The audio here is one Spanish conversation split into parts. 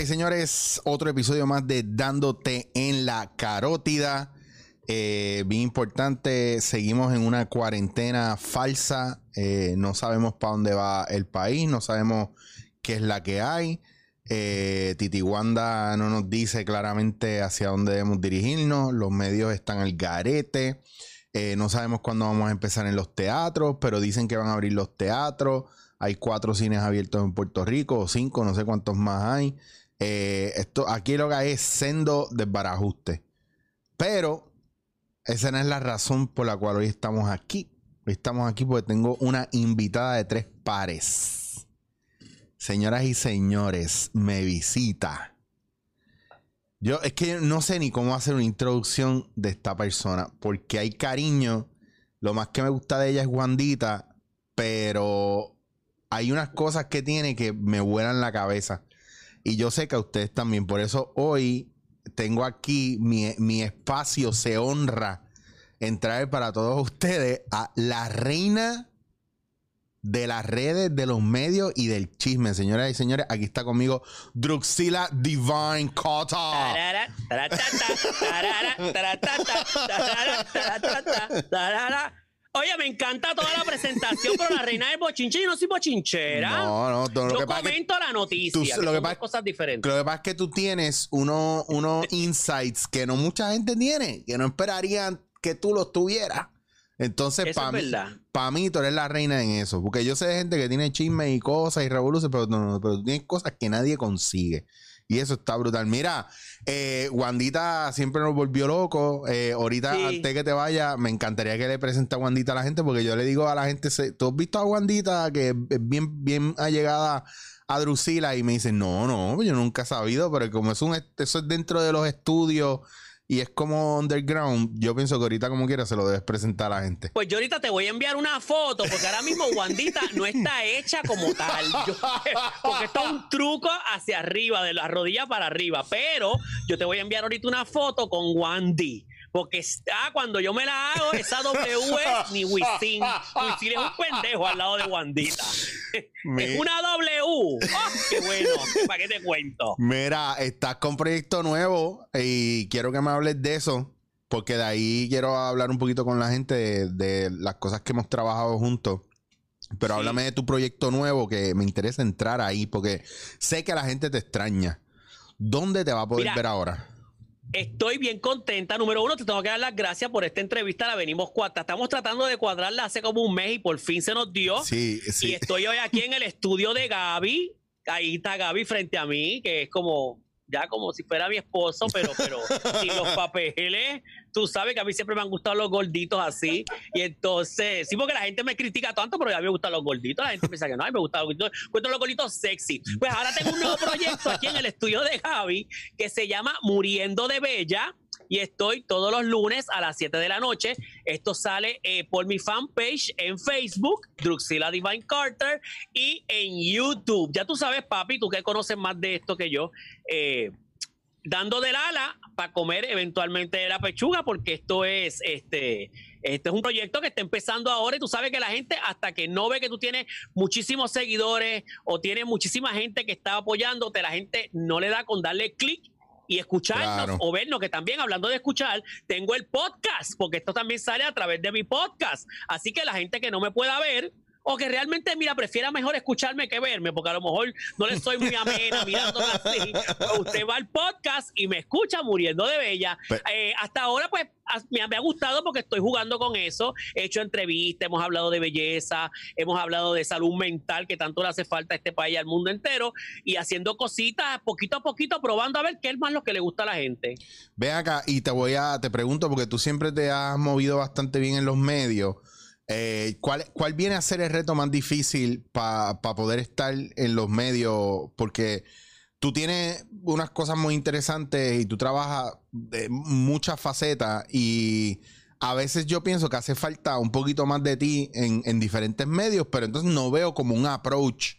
Y señores, otro episodio más de Dándote en la carótida. Eh, bien importante, seguimos en una cuarentena falsa. Eh, no sabemos para dónde va el país, no sabemos qué es la que hay. Eh, Titi Wanda no nos dice claramente hacia dónde debemos dirigirnos. Los medios están al garete. Eh, no sabemos cuándo vamos a empezar en los teatros, pero dicen que van a abrir los teatros. Hay cuatro cines abiertos en Puerto Rico, o cinco, no sé cuántos más hay. Eh, esto, aquí lo que hay es sendo desbarajuste. Pero esa no es la razón por la cual hoy estamos aquí. Hoy estamos aquí porque tengo una invitada de tres pares. Señoras y señores, me visita. Yo es que no sé ni cómo hacer una introducción de esta persona, porque hay cariño. Lo más que me gusta de ella es Wandita, pero hay unas cosas que tiene que me vuelan la cabeza. Y yo sé que a ustedes también. Por eso hoy tengo aquí mi, mi espacio, se honra entrar para todos ustedes a la reina de las redes, de los medios y del chisme. Señoras y señores, aquí está conmigo Druxila Divine Carter. Oye, me encanta toda la presentación, pero la reina del bochinche, yo no soy bochinchera. No, no, no, lo yo que pasa es que comento la noticia, tú- que lo que pasa- cosas diferentes. Lo que pasa es que tú tienes uno- unos insights que no mucha gente tiene, que no esperarían que tú los tuvieras. Entonces, para es mí, pa' mí, tú eres la reina en eso. Porque yo sé de gente que tiene chismes y cosas y revoluciones, pero, no, no, pero tú tienes cosas que nadie consigue. Y eso está brutal. Mira, eh, Wandita siempre nos volvió loco. Eh, ahorita, Sí. antes que te vaya, me encantaría que le presente a Wandita a la gente, porque yo le digo a la gente, ¿tú has visto a Wandita que es bien, bien allegada a Drusila? Y me dicen, no, no, yo nunca he sabido, pero como es un, eso es dentro de los estudios y es como underground, yo pienso que ahorita como quiera se lo debes presentar a la gente. Pues yo ahorita te voy a enviar una foto, porque ahora mismo Wandita no está hecha como tal. Yo- porque esto es un truco hacia arriba, de la rodilla para arriba. Pero yo te voy a enviar ahorita una foto con Wandy. Porque está, cuando yo me la hago, esa W es ni Wisin. Wisin es un pendejo al lado de Wandita. Me- Es una W. ¡Oh, qué bueno! ¿Para qué te cuento? Mira, estás con proyecto nuevo y quiero que me hables de eso, porque de ahí quiero hablar un poquito con la gente de, de las cosas que hemos trabajado juntos. Pero Sí. háblame de tu proyecto nuevo, que me interesa entrar ahí, porque sé que la gente te extraña. ¿Dónde te va a poder Mira, ver ahora? Estoy bien contenta. Número uno, te tengo que dar las gracias por esta entrevista. La venimos cuarta. Estamos tratando de cuadrarla hace como un mes y por fin se nos dio. Sí, Y sí. estoy hoy aquí en el estudio de Gaby. Ahí está Gaby frente a mí, que es como, ya como si fuera mi esposo, pero, pero sin los papeles. Tú sabes que a mí siempre me han gustado los gorditos así. Y entonces, sí, porque la gente me critica tanto, pero a mí me gustan los gorditos. La gente piensa que no, a mí me gustan los gorditos. Cuento los gorditos sexy. Pues ahora tengo un nuevo proyecto aquí en el estudio de Gaby que se llama Muriendo de Bella. Y estoy todos los lunes a las 7 de la noche. Esto sale eh, por mi fanpage en Facebook, Druxila Divine Carter, y en YouTube. Ya tú sabes, papi, tú que conoces más de esto que yo, eh, dando del ala para comer eventualmente la pechuga, porque esto es este. Este es un proyecto que está empezando ahora y tú sabes que la gente, hasta que no ve que tú tienes muchísimos seguidores o tienes muchísima gente que está apoyándote, la gente no le da con darle clic y escucharnos Claro. o vernos, que también hablando de escuchar, tengo el podcast, porque esto también sale a través de mi podcast. Así que la gente que no me pueda ver, o que realmente, mira, prefiera mejor escucharme que verme, porque a lo mejor no le soy muy amena mirando así. pues usted va al podcast y me escucha muriendo de bella. Eh, hasta ahora, pues, me, me ha gustado porque estoy jugando con eso. He hecho entrevistas, hemos hablado de belleza, hemos hablado de salud mental, que tanto le hace falta a este país y al mundo entero, y haciendo cositas poquito a poquito, probando a ver qué es más lo que le gusta a la gente. Ven acá y te voy a, te pregunto, porque tú siempre te has movido bastante bien en los medios. Eh, ¿cuál, ¿Cuál viene a ser el reto más difícil para poder estar en los medios? Porque tú tienes unas cosas muy interesantes y tú trabajas de muchas facetas y a veces yo pienso que hace falta un poquito más de ti en, en diferentes medios, pero entonces no veo como un approach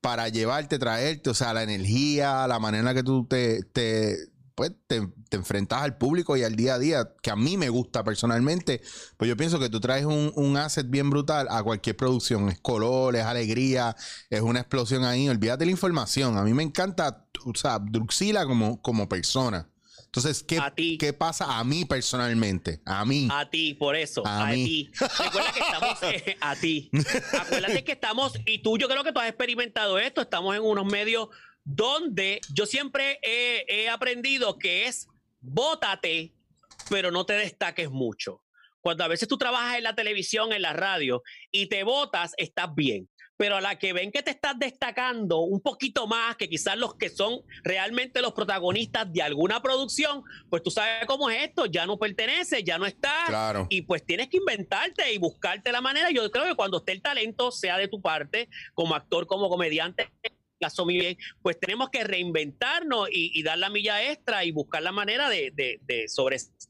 para llevarte, traerte, o sea, la energía, la manera que tú te pues te, te enfrentas al público y al día a día, que a mí me gusta personalmente, pues yo pienso que tú traes un, un asset bien brutal a cualquier producción. Es color, es alegría, es una explosión ahí. Olvídate la información. A mí me encanta, o sea, Druxila como, como persona. Entonces, ¿qué, A ti. ¿qué pasa a mí personalmente? A mí. A ti, por eso. A ti. Recuerda que estamos eh, a ti. Acuérdate que estamos, y tú yo creo que tú has experimentado esto, estamos en unos medios donde yo siempre he, he aprendido que es bótate, pero no te destaques mucho. Cuando a veces tú trabajas en la televisión, en la radio, y te votas, estás bien. Pero a la que ven que te estás destacando un poquito más que quizás los que son realmente los protagonistas de alguna producción, pues tú sabes cómo es esto, ya no pertenece, ya no está. Claro. Y pues tienes que inventarte y buscarte la manera. Yo creo que cuando esté el talento, sea de tu parte, como actor, como comediante, caso muy bien, pues tenemos que reinventarnos y, y dar la milla extra y buscar la manera de, de, de sobresalir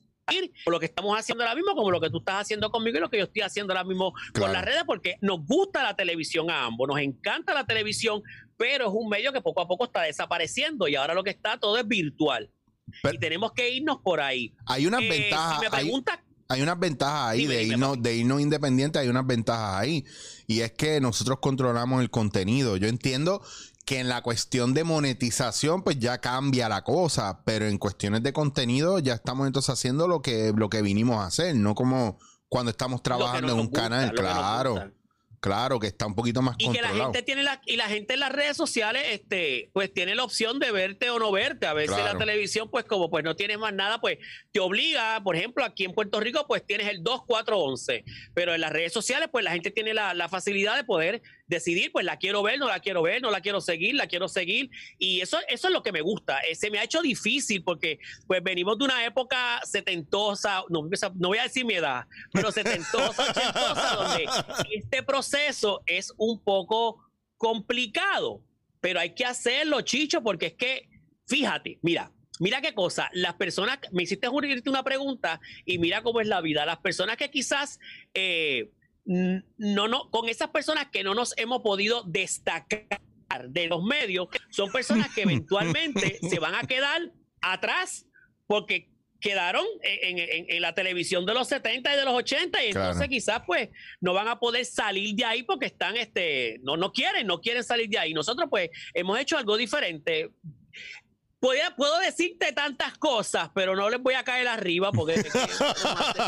por lo que estamos haciendo ahora mismo, como lo que tú estás haciendo conmigo y lo que yo estoy haciendo ahora mismo Claro. con las redes, porque nos gusta la televisión a ambos, nos encanta la televisión, pero es un medio que poco a poco está desapareciendo y ahora lo que está todo es virtual. Pero- y tenemos que irnos por ahí. Hay unas Eh, ventajas. si me hay- preguntas, Hay unas ventajas ahí Dime, de, dime, irnos, de irnos independientes, hay unas ventajas ahí. Y es que nosotros controlamos el contenido. Yo entiendo que en la cuestión de monetización, pues ya cambia la cosa, pero en cuestiones de contenido ya estamos entonces haciendo lo que, lo que vinimos a hacer, no como cuando estamos trabajando en un gusta, canal, claro, claro, que está un poquito más y que la gente tiene la y la gente en las redes sociales este pues tiene la opción de verte o no verte. A veces Claro. la televisión pues como pues no tienes más nada pues te obliga. Por ejemplo aquí en Puerto Rico pues tienes el 2411 pero en las redes sociales pues la gente tiene la, la facilidad de poder decidir pues la quiero ver no la quiero ver no la quiero seguir la quiero seguir. Y eso eso es lo que me gusta. Eh, se me ha hecho difícil porque pues venimos de una época setentosa no, no voy a decir mi edad pero setentosa ochentosa donde este proceso es un poco complicado, pero hay que hacerlo, Chicho, porque es que, fíjate, mira, mira qué cosa, las personas, me hiciste un- una pregunta y mira cómo es la vida, las personas que quizás, eh, no, no, con esas personas que no nos hemos podido destacar de los medios, son personas que eventualmente se van a quedar atrás porque quedaron en, en- en la televisión de los 70 y de los 80 y Claro. entonces quizás pues no van a poder salir de ahí porque están este no no quieren no quieren salir de ahí nosotros pues hemos hecho algo diferente Podía- puedo decirte tantas cosas pero no les voy a caer arriba porque me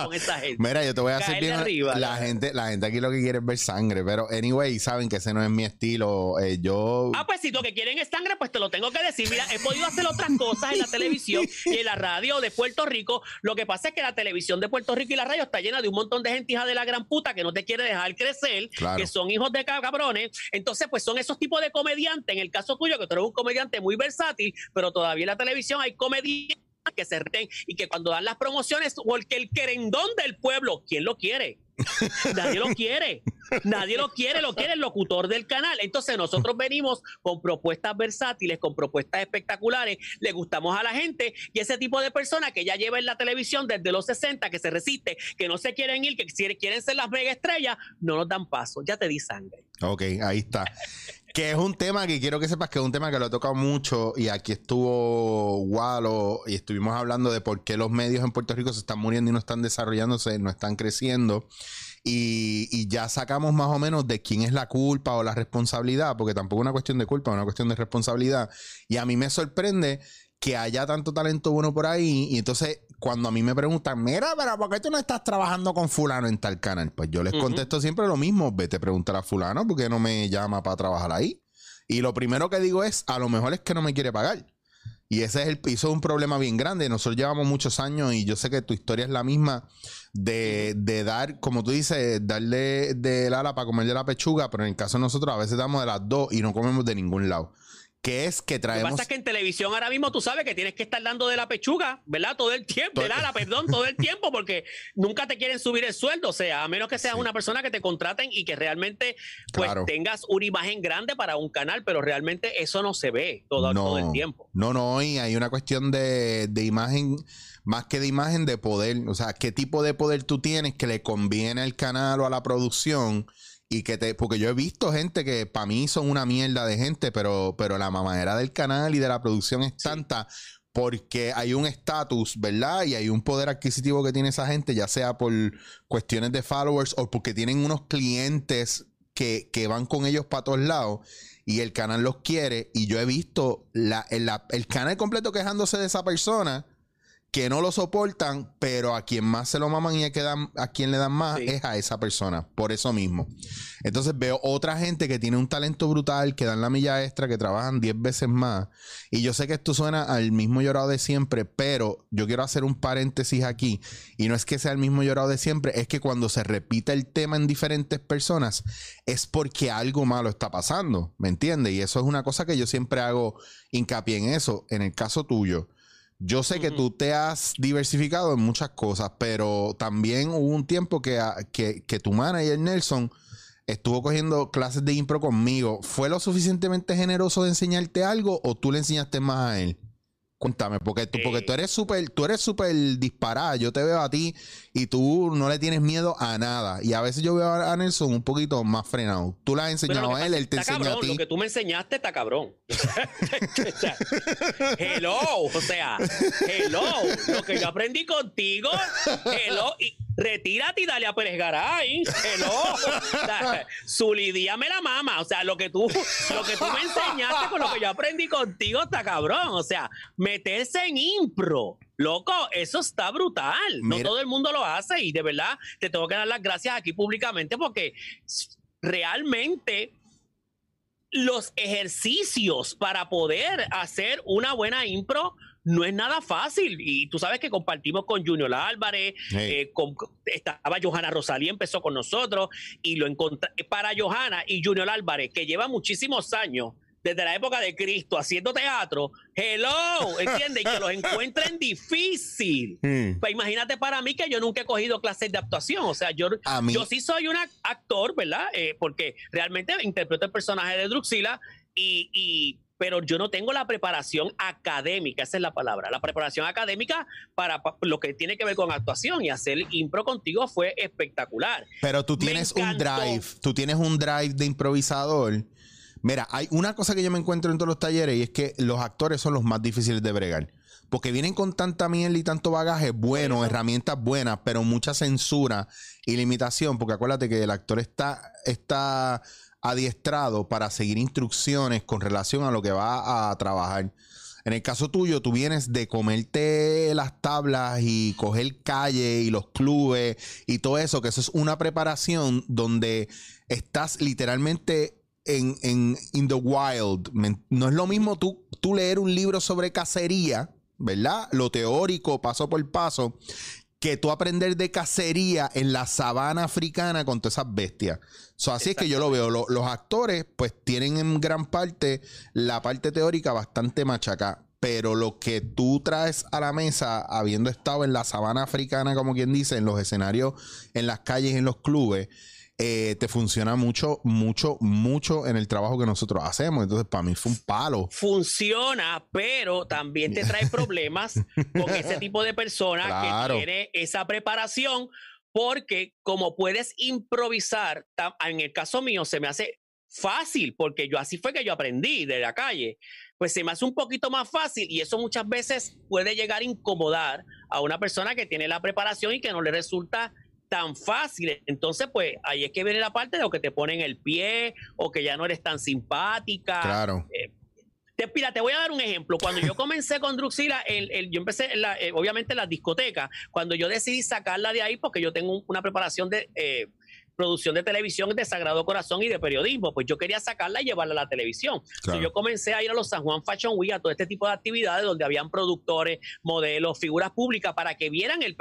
con esa gente Mira, yo te voy a hacer bien. arriba, la, gente, la gente aquí lo que quiere es ver sangre, pero anyway, saben que ese no es mi estilo. Eh, yo. Ah, pues si lo que quieren es sangre, pues te lo tengo que decir. Mira, he podido hacer otras cosas en la televisión y en la radio de Puerto Rico. Lo que pasa es que la televisión de Puerto Rico y la radio está llena de un montón de gente hija de la gran puta que no te quiere dejar crecer, Claro. que son hijos de cabrones. Entonces, pues son esos tipos de comediantes. En el caso tuyo, que tú eres un comediante muy versátil, pero todavía en la televisión hay comediantes que se reten y que cuando dan las promociones, porque el querendón del pueblo, ¿quién lo quiere? Nadie lo quiere. Nadie lo quiere, lo quiere el locutor del canal. Entonces nosotros venimos con propuestas versátiles, con propuestas espectaculares, le gustamos a la gente y ese tipo de personas que ya lleva en la televisión desde los 60, que se resiste, que no se quieren ir, que quieren- quieren ser las mega estrellas, no nos dan paso. Ya te di sangre. Ok, ahí está. Que es un tema que quiero que sepas que es un tema que lo he tocado mucho y aquí estuvo Walo y estuvimos hablando de por qué los medios en Puerto Rico se están muriendo y no están desarrollándose, no están creciendo. Y, y ya sacamos más o menos de quién es la culpa o la responsabilidad, porque tampoco es una cuestión de culpa, es una cuestión de responsabilidad. Y a mí me sorprende que haya tanto talento bueno por ahí. Y entonces, cuando a mí me preguntan, mira, pero ¿por qué tú no estás trabajando con fulano en tal canal? Pues yo les contesto siempre lo mismo. Vete a preguntar a fulano, porque no me llama para trabajar ahí? Y lo primero que digo es, a lo mejor es que no me quiere pagar. Y ese es el piso de un problema bien grande. Nosotros llevamos muchos años y yo sé que tu historia es la misma de, de dar, como tú dices, darle del ala para comer de la pechuga, pero en el caso de nosotros a veces damos de las dos y no comemos de ningún lado. Que es que Lo que traemos... pasa es que en televisión ahora mismo tú sabes que tienes que estar dando de la pechuga, ¿verdad? Todo el tiempo, ala, perdón, todo el tiempo, porque nunca te quieren subir el sueldo. O sea, a menos que seas Sí. una persona que te contraten y que realmente pues Claro. tengas una imagen grande para un canal, pero realmente eso no se ve todo, todo el tiempo. No, no, y hay una cuestión de, de imagen, más que de imagen, de poder. O sea, qué tipo de poder tú tienes que le conviene al canal o a la producción. Y que te, porque yo he visto gente que para mí son una mierda de gente, pero, pero la mamadera del canal y de la producción es tanta porque hay un estatus, ¿verdad? Y hay un poder adquisitivo que tiene esa gente, ya sea por cuestiones de followers o porque tienen unos clientes que, que van con ellos para todos lados y el canal los quiere. Y yo he visto la, el, la- el canal completo quejándose de esa persona que no lo soportan, pero a quien más se lo maman y a, que dan- a quien le dan más Sí. es a esa persona, por eso mismo. Entonces veo otra gente que tiene un talento brutal, que dan la milla extra, que trabajan 10 veces más. Y yo sé que esto suena al mismo llorado de siempre, pero yo quiero hacer un paréntesis aquí. Y no es que sea el mismo llorado de siempre, es que cuando se repite el tema en diferentes personas, es porque algo malo está pasando, ¿me entiendes? Y eso es una cosa que yo siempre hago hincapié en eso. En el caso tuyo, yo sé que tú te has diversificado en muchas cosas, pero también hubo un tiempo que, a- que, que tu manager Nelson estuvo cogiendo clases de impro conmigo. ¿Fue lo suficientemente generoso de enseñarte algo o tú le enseñaste más a él? Cuéntame, porque tú, porque Eh. tú eres súper, tú eres súper disparada. Yo te veo a ti y tú no le tienes miedo a nada. Y a veces yo veo a Nelson un poquito más frenado. Tú le has enseñado a él, él te enseña cabrón, a ti. Lo que tú me enseñaste está cabrón. O sea, hello, o sea, hello. Lo que yo aprendí contigo, hello. Y retírate y dale a Pérez Garay. Hello. O sea, Zulidía me la mama. O sea, lo que tú, lo que tú me enseñaste con lo que yo aprendí contigo está cabrón. O sea, meterse en impro. Loco, eso está brutal. No todo el mundo lo hace y de verdad te tengo que dar las gracias aquí públicamente porque realmente los ejercicios para poder hacer una buena impro no es nada fácil. Y tú sabes que compartimos con Junior Álvarez, eh, con- estaba Johanna Rosalía, empezó con nosotros y lo encontré para Johanna y Junior Álvarez, que lleva muchísimos años. Desde la época de Cristo haciendo teatro, hello, ¿entiendes? Y que los encuentren difícil. Hmm. Pues imagínate para mí que yo nunca he cogido clases de actuación. O sea, yo, yo sí soy un ac- actor, ¿verdad? Eh, porque realmente interpreto el personaje de Druxila y, y- pero yo no tengo la preparación académica, esa es la palabra, la preparación académica para, pa- lo que tiene que ver con actuación y hacer impro contigo fue espectacular. Pero tú tienes un drive, tú tienes un drive de improvisador. Mira, hay una cosa que yo me encuentro en todos los talleres y es que los actores son los más difíciles de bregar. Porque vienen con tanta mierda y tanto bagaje bueno, herramientas buenas, pero mucha censura y limitación. Porque acuérdate que el actor está, está adiestrado para seguir instrucciones con relación a lo que va a trabajar. En el caso tuyo, tú vienes de comerte las tablas y coger calle y los clubes y todo eso, que eso es una preparación donde estás literalmente en, en in the wild. No es lo mismo tú, tú leer un libro sobre cacería, ¿verdad? Lo teórico, paso por paso, que tú aprender de cacería en la sabana africana con todas esas bestias. So, así es que yo lo veo. Lo- los actores, pues, tienen en gran parte la parte teórica bastante machaca. Pero lo que tú traes a la mesa, habiendo estado en la sabana africana, como quien dice, en los escenarios, en las calles, en los clubes, eh, te funciona mucho, mucho, mucho en el trabajo que nosotros hacemos. Entonces, para mí fue un palo. Funciona, pero también te trae problemas con ese tipo de persona Claro. que tiene esa preparación, porque como puedes improvisar, en el caso mío se me hace fácil, porque yo así fue que yo aprendí de la calle, pues se me hace un poquito más fácil y eso muchas veces puede llegar a incomodar a una persona que tiene la preparación y que no le resulta tan fácil. Entonces, pues ahí es que viene la parte de lo que te ponen el pie o que ya no eres tan simpática. Claro. Te, mira, te voy a dar un ejemplo. Cuando yo comencé con Druxila, el, el- yo empecé, en la, eh, obviamente, en las discotecas. Cuando yo decidí sacarla de ahí, porque yo tengo un- una preparación de eh, producción de televisión de Sagrado Corazón y de periodismo, pues yo quería sacarla y llevarla a la televisión. Claro. So, yo comencé a ir a los San Juan Fashion Week, a todo este tipo de actividades donde habían productores, modelos, figuras públicas para que vieran, el,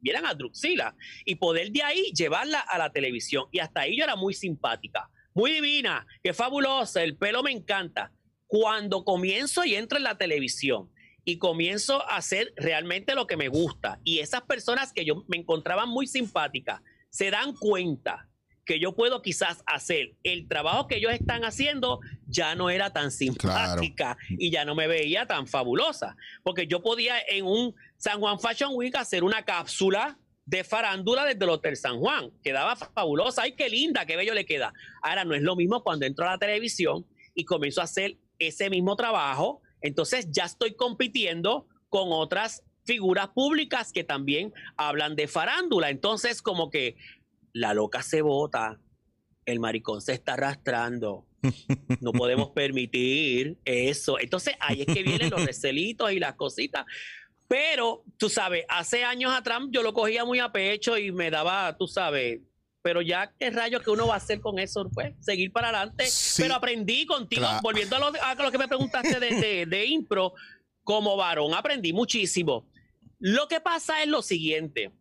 vieran- a Druxila y poder de ahí llevarla a la televisión. Y hasta ahí yo era muy simpática, muy divina, qué fabulosa, el pelo me encanta. Cuando comienzo y entro en la televisión y comienzo a hacer realmente lo que me gusta y esas personas que yo me encontraba muy simpáticas se dan cuenta que yo puedo quizás hacer el trabajo que ellos están haciendo, ya no era tan simpática y ya no me veía tan fabulosa. Porque yo podía en un San Juan Fashion Week hacer una cápsula de farándula desde el Hotel San Juan. Quedaba fabulosa. ¡Ay, qué linda! ¡Qué bello le queda! Ahora no es lo mismo cuando entro a la televisión y comienzo a hacer ese mismo trabajo Entonces ya estoy compitiendo con otras figuras públicas que también hablan de farándula. Entonces como que la loca se bota, el maricón se está arrastrando. No podemos permitir eso. Entonces ahí es que vienen los recelitos y las cositas. Pero, tú sabes, hace años atrás yo lo cogía muy a pecho y me daba, tú sabes, pero ya qué rayos que uno va a hacer con eso, pues, seguir para adelante. Sí. Pero aprendí contigo, Claro. volviendo a lo, a lo que me preguntaste de, de- de impro, como varón aprendí muchísimo. Lo que pasa es lo siguiente.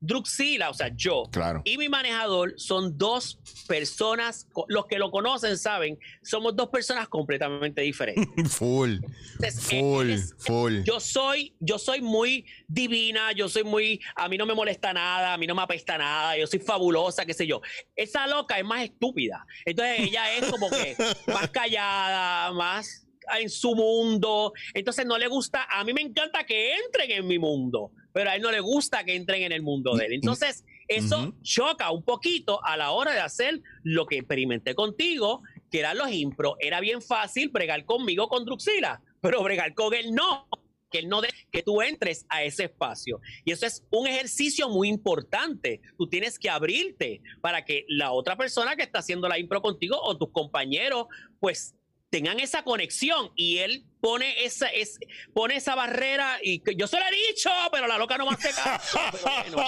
Druxila, o sea, yo Claro. y mi manejador son dos personas, los que lo conocen saben, somos dos personas completamente diferentes. Full. Entonces, Full. es- Full. yo soy, yo soy muy divina, yo soy muy, a mí no me molesta nada, a mí no me apesta nada, yo soy fabulosa, qué sé yo. Esa loca es más estúpida. Entonces ella es como que más callada, más en su mundo. Entonces no le gusta, a mí me encanta que entren en mi mundo, pero a él no le gusta que entren en el mundo de él. Entonces eso choca un poquito a la hora de hacer lo que experimenté contigo, que eran los impro. Era bien fácil bregar conmigo con Druxila, pero bregar con él no que él no de que tú entres a ese espacio. Y eso es un ejercicio muy importante. Tú tienes que abrirte para que la otra persona que está haciendo la impro contigo o tus compañeros, pues tengan esa conexión y él pone esa, es, pone esa barrera y que yo se lo he dicho, pero la loca no me hace caso. Bueno,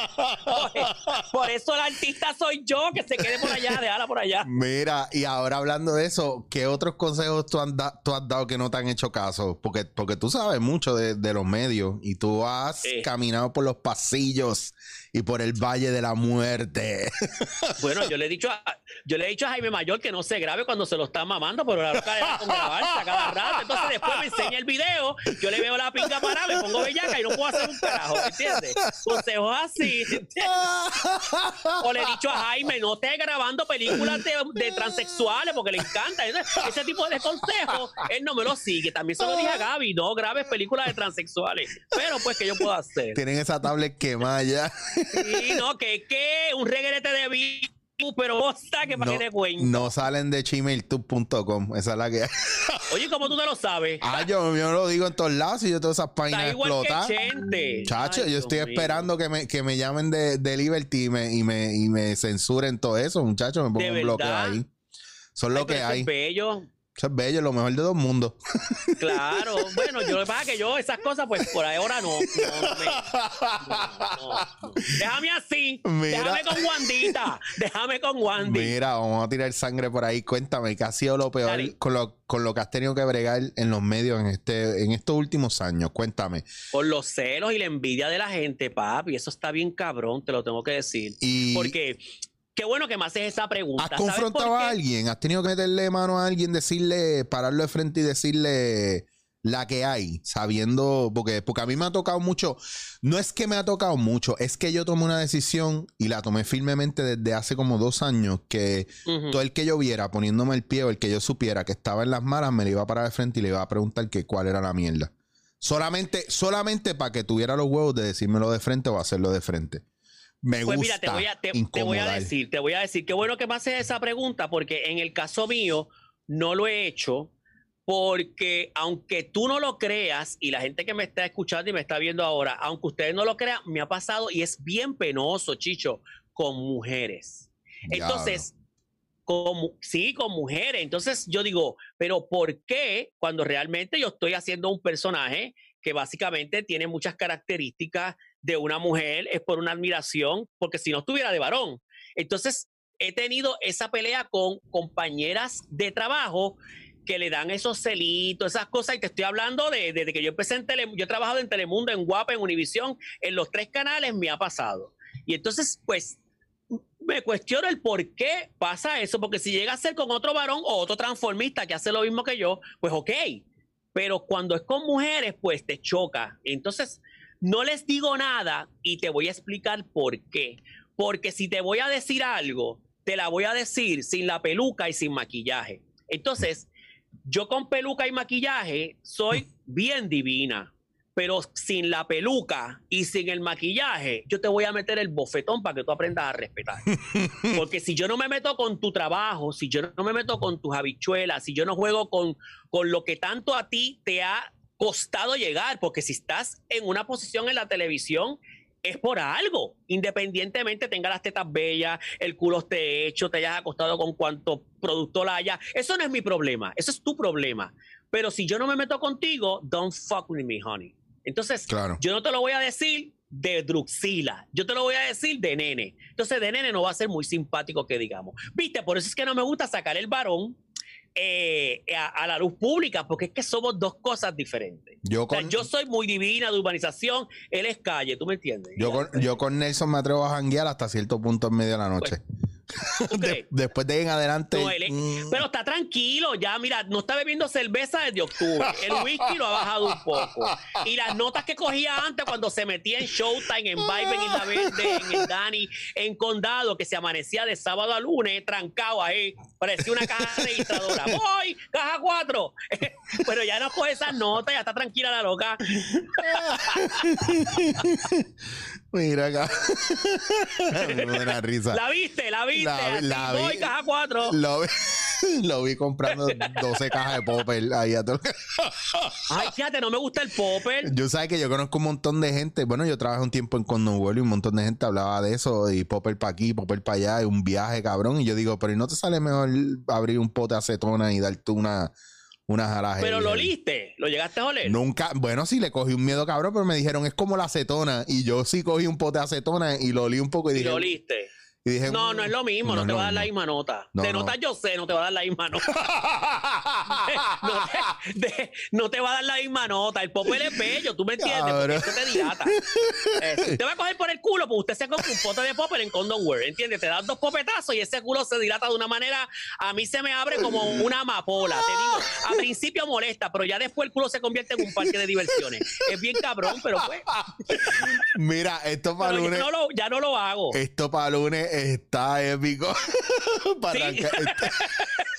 por, eso el artista soy yo, que se quede por allá, déjala por allá. Mira, y ahora hablando de eso, ¿qué otros consejos tú, han da- tú has dado que no te han hecho caso? Porque, porque tú sabes mucho de, de los medios y tú has caminado por los pasillos y por el Valle de la Muerte. Bueno, yo le he dicho a, yo le he dicho a Jaime Mayor que no se grabe cuando se lo está mamando, pero la loca le da con grabarse a cada rato. Entonces después me enseña el video, yo le veo la pinga parada, me pongo bellaca y no puedo hacer un carajo, ¿entiendes? Consejos así, ¿entiendes? O le he dicho a Jaime, no estés grabando películas de, de transexuales porque le encanta. Ese tipo de consejos, él no me lo sigue. También se lo dije a Gaby, no grabes películas de transexuales. Pero pues, ¿qué yo puedo hacer? Tienen esa tablet quemada ya. Sí, no, que que un regrete de virus, pero bosta que para No, que te cuento. no salen de gmail.com. Esa es la que. Oye, ¿cómo tú te lo sabes? ah, yo, yo lo digo en todos lados y yo todas esas páginas explotan. Chacho, Ay, yo estoy mío. esperando que me, que me llamen de, de Liberty y me, y, me, y me censuren todo eso, muchachos. Me pongo ¿De un bloqueo ahí. Son Ay, lo que hay. Es bello. Eso es bello, lo mejor de dos mundos. Claro. Bueno, yo lo que pasa es que yo esas cosas, pues por ahora no. no, me- no, no. Déjame así. Mira. Déjame con Wandita. Déjame con Wandy. Mira, vamos a tirar sangre por ahí. Cuéntame, ¿qué ha sido lo peor con lo, con lo que has tenido que bregar en los medios en este en estos últimos años? Cuéntame. Por los celos y la envidia de la gente, papi. Eso está bien cabrón, te lo tengo que decir. Y Porque qué bueno que me haces esa pregunta. ¿Has ¿Sabes por confrontado a alguien? ¿Has tenido que meterle mano a alguien, decirle, pararlo de frente y decirle la que hay, sabiendo, porque, porque a mí me ha tocado mucho, no es que me ha tocado mucho, es que yo tomé una decisión y la tomé firmemente desde hace como dos años, que todo el que yo viera poniéndome el pie o el que yo supiera que estaba en las malas, me le iba a parar de frente y le iba a preguntar que cuál era la mierda. Solamente, solamente para que tuviera los huevos de decírmelo de frente o hacerlo de frente. Me Pues gusta mira, te voy, a, te, te voy a decir, te voy a decir, qué bueno que me haces esa pregunta, porque en el caso mío no lo he hecho, porque aunque tú no lo creas, y la gente que me está escuchando y me está viendo ahora, aunque ustedes no lo crean, me ha pasado y es bien penoso, Chicho, con mujeres. Entonces, como, sí, con mujeres. Entonces yo digo, pero ¿por qué cuando realmente yo estoy haciendo un personaje que básicamente tiene muchas características de una mujer, es por una admiración, porque si no estuviera de varón. Entonces he tenido esa pelea con compañeras de trabajo que le dan esos celitos, esas cosas, y te estoy hablando de- desde que yo empecé en Telemundo, yo he trabajado en Telemundo, en Guapa, en Univisión, en los tres canales me ha pasado. Y entonces, pues, me cuestiono el por qué pasa eso, porque si llega a ser con otro varón o otro transformista que hace lo mismo que yo, pues ok, pero cuando es con mujeres, pues te choca. Entonces, no les digo nada y te voy a explicar por qué. Porque si te voy a decir algo, te la voy a decir sin la peluca y sin maquillaje. Entonces, yo con peluca y maquillaje soy bien divina, pero sin la peluca y sin el maquillaje, yo te voy a meter el bofetón para que tú aprendas a respetar. Porque si yo no me meto con tu trabajo, si yo no me meto con tus habichuelas, si yo no juego con, con lo que tanto a ti te ha costado llegar, porque si estás en una posición en la televisión, es por algo, independientemente tenga las tetas bellas, el culo esté hecho, te hayas acostado con cuanto productor haya, eso no es mi problema, eso es tu problema. Pero si yo no me meto contigo, don't fuck with me, honey. Entonces, Claro. yo no te lo voy a decir de Druxila, yo te lo voy a decir de nene. Entonces, de nene no va a ser muy simpático que digamos. Viste, por eso es que no me gusta sacar el varón eh, a, a la luz pública, porque es que somos dos cosas diferentes. Yo O sea, con, yo soy muy divina de urbanización, él es calle, ¿tú me entiendes? yo, con, yo con Nelson me atrevo a janguear hasta cierto punto en medio de la noche. ¿Tú De- después de en adelante. No, él es- mm, Pero está tranquilo, ya, mira, no está bebiendo cerveza desde octubre. El whisky lo ha bajado un poco. Y las notas que cogía antes cuando se metía en Showtime, en Vibe, en Isla Verde, en el Dani, en Condado, que se amanecía de sábado a lunes, trancado ahí, parecía una caja registradora. ¡Voy! ¡Caja 4! Pero ya no coge esas notas, ya está tranquila la loca. Mira acá. Una risa. La viste, la viste. La la vi. voy, caja 4. Lo vi, lo vi comprando 12 cajas de popper ahí a todo. Ay, fíjate, no me gusta el popper. Yo sabes que yo conozco un montón de gente. Bueno, yo trabajé un tiempo en Condon World y un montón de gente hablaba de eso. Y popper para aquí, popper para allá, y un viaje, cabrón. Y yo digo, pero ¿y no te sale mejor abrir un pote de acetona y darte una, una jaraje? Pero lo oliste, lo llegaste a oler. Nunca, bueno, sí le cogí un miedo cabrón, pero me dijeron es como la acetona. Y yo sí cogí un pote de acetona y lo olí un poco y Y dije. lo oliste. Y dije, No, no es lo mismo, no, es te va a dar la misma nota. No, de no. nota yo sé, no te va a dar la misma nota. no, te, de- no te va a dar la misma nota. El popper es bello, tú me entiendes, porque eso te dilata. Eh, si va a coger por el culo, pues usted se compra un pote de popper en Condom Wear, ¿entiendes? Te das dos popetazos y ese culo se dilata de una manera, a mí se me abre como una amapola. Te digo, a principio molesta, pero ya después el culo se convierte en un parque de diversiones. Es bien cabrón, pero pues, Mira, esto para ya, lunes. no lo, ya no lo hago. Esto para lunes está épico. Para Sí. arrancar-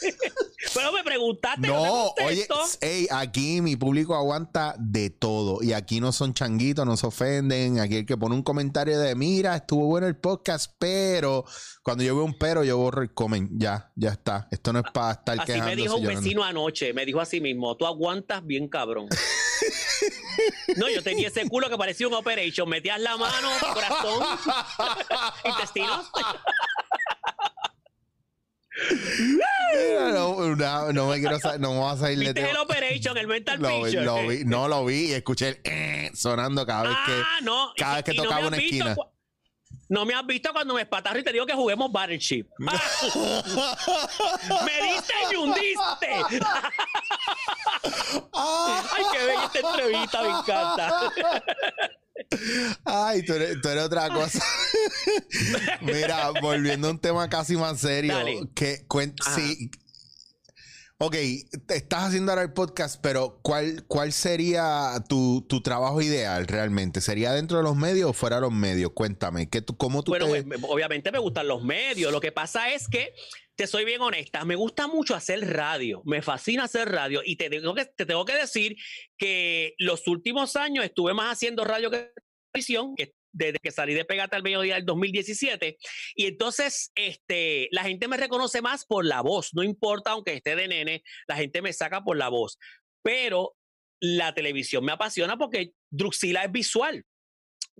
Pero me preguntaste, no, oye, contesto. ey, aquí mi público aguanta de todo. Y aquí no son changuitos, no se ofenden. Aquí el que pone un comentario de mira, estuvo bueno el podcast, pero cuando yo veo un pero, yo borro el comen. Ya, ya está. Esto no es para estar Así quejándose. me dijo un llorando. vecino anoche, me dijo así mismo, tú aguantas bien cabrón. No, yo tenía ese culo que parecía un operation, metías la mano, corazón, intestinos. Mira, no, no, no me quiero no me voy a salir de ¿Viste el operation, el mental Lo vi, picture? lo vi, no lo vi y escuché el eh, sonando cada vez que. Ah, no. cada vez que tocaba una visto esquina. cu- No me has visto cuando me espatarro y te digo que juguemos Battleship. Ah, me diste y hundiste. Ay, qué bella esta entrevista, me encanta. Ay, tú eres, tú eres otra cosa. Mira, volviendo a un tema casi más serio. Dale. Que sí. Ok, estás haciendo ahora el podcast, pero ¿cuál, cuál sería tu, tu trabajo ideal realmente? ¿Sería dentro de los medios o fuera de los medios? Cuéntame, ¿qué tú, ¿cómo tú Bueno, te... me- obviamente me gustan los medios. Lo que pasa es que, te soy bien honesta, me gusta mucho hacer radio. Me fascina hacer radio. Y te tengo que, te tengo que decir que los últimos años estuve más haciendo radio que televisión, que desde que salí de Pegata al Mediodía del 2017. Y entonces, este, la gente me reconoce más por la voz. No importa, aunque esté de nene, la gente me saca por la voz. Pero la televisión me apasiona porque Druxila es visual.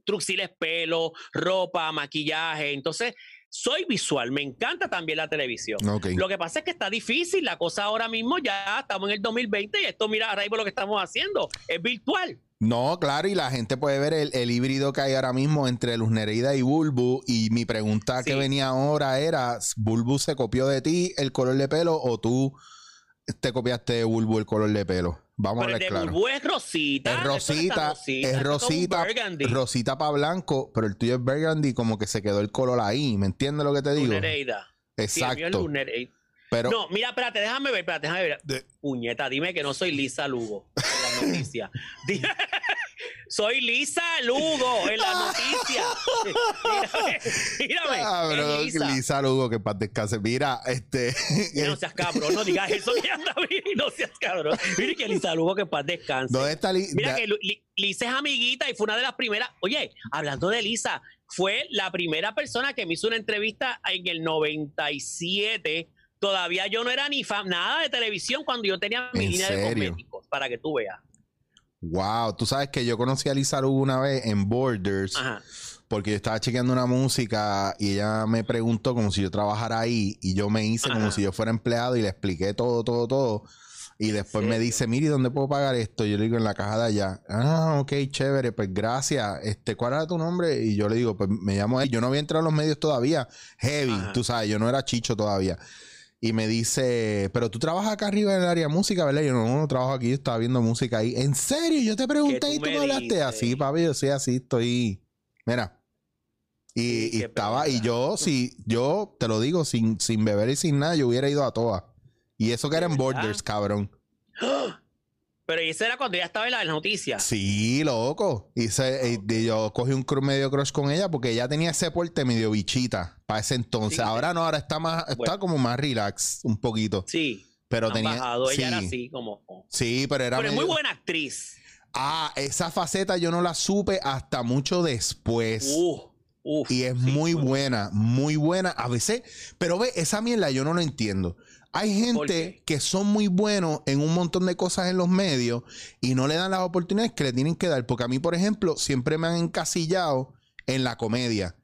Druxila es pelo, ropa, maquillaje. Entonces, soy visual. Me encanta también la televisión. Lo que pasa es que está difícil. La cosa ahora mismo ya estamos en el 2020 y esto, mira, ahora mismo lo que estamos haciendo es virtual. No, claro, y la gente puede ver el, el híbrido que hay ahora mismo entre Luz Nereida y Bulbu. Y mi pregunta que venía ahora era, ¿Bulbu se copió de ti el color de pelo o tú te copiaste de Bulbu el color de pelo? Vamos Pero a el de claro. Bulbú es rosita. Es rosita, es rosita, burgundy. rosita para blanco, pero el tuyo es burgundy, como que se quedó el color ahí, ¿me entiendes lo que te digo? Lunereida. Sí, el mío es Exacto. Lunereida. Pero No, mira, espérate, déjame ver, espérate, déjame ver. De- Puñeta, dime que no soy Lisa Lugo en la noticia. Di- soy Lisa Lugo en la noticia. mírame, mírame. Lisa. Lisa Lugo, que para descanse. Mira, este. Mira, no seas cabrón, no digas eso anda bien, no seas cabrón. Mira que Lisa Lugo que paz descanse. ¿Dónde está Li- Mira que Li- Lisa es amiguita y fue una de las primeras. Oye, hablando de Lisa, fue la primera persona que me hizo una entrevista en el 97. Todavía yo no era ni fan, nada de televisión cuando yo tenía mi ¿En línea de serio? cosméticos, para que tú veas. Wow, tú sabes que yo conocí a Lisa Lugo una vez en Borders Ajá. porque yo estaba chequeando una música y ella me preguntó como si yo trabajara ahí y yo me hice como si yo fuera empleado y le expliqué todo, todo, todo. Y después me dice, mire, ¿dónde puedo pagar esto? Yo le digo, en la caja de allá. Ah, ok, chévere, pues gracias. Este, ¿cuál era tu nombre? Y yo le digo, pues me llamo él. Yo no había entrado a los medios todavía. Heavy, Ajá. tú sabes, yo no era chicho todavía. Y me dice, pero tú trabajas acá arriba en el área de música, ¿verdad? Y yo no, no trabajo aquí, yo estaba viendo música ahí. ¿En serio? Yo te pregunté tú y tú me me hablaste dices? así, papi, yo soy así, estoy. Mira. Y, Sí, y qué estaba, y yo, si, yo te lo digo, sin, sin beber y sin nada, yo hubiera ido a todas. Y eso que ¿De era en verdad? Borders, cabrón. Pero eso era cuando ya estaba en la noticia. Sí, loco. Y, se- y- y yo cogí un cru- medio crush con ella porque ella tenía ese porte medio bichita para ese entonces. Sí, ahora no, ahora está más, está Bueno. como más relax, un poquito. Sí. Pero han tenía. bajado. Ella era sí. así, como. Sí, pero era. Pero es muy buena actriz. Ah, esa faceta yo no la supe hasta mucho después. Uf, uf, Y es sí, muy buena, muy buena. A veces, pero ve, esa mierda yo no lo entiendo. Hay ¿Por gente que son muy buenos en un montón de cosas en los medios y no le dan las oportunidades que le tienen que dar. Porque a mí, por ejemplo, siempre me han encasillado en la comedia.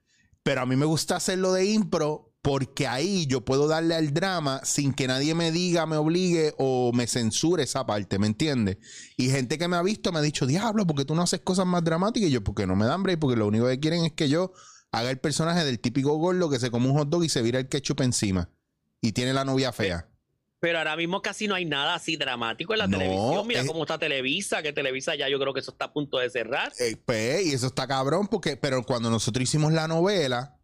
Pero a mí me gusta hacerlo de impro porque ahí yo puedo darle al drama sin que nadie me diga, me obligue o me censure esa parte, ¿me entiendes? Y gente que me ha visto me ha dicho, diablo, porque tú no haces cosas más dramáticas? Y yo, porque no me dan break, porque lo único que quieren es que yo haga el personaje del típico gordo que se come un hot dog y se vira el ketchup encima. Y tiene la novia fea. Pero ahora mismo casi no hay nada así dramático en la No, televisión. Mira es- cómo está Televisa, que Televisa ya yo creo que eso está a punto de cerrar. Eh, pues, y eso está cabrón, porque, pero cuando nosotros hicimos la novela,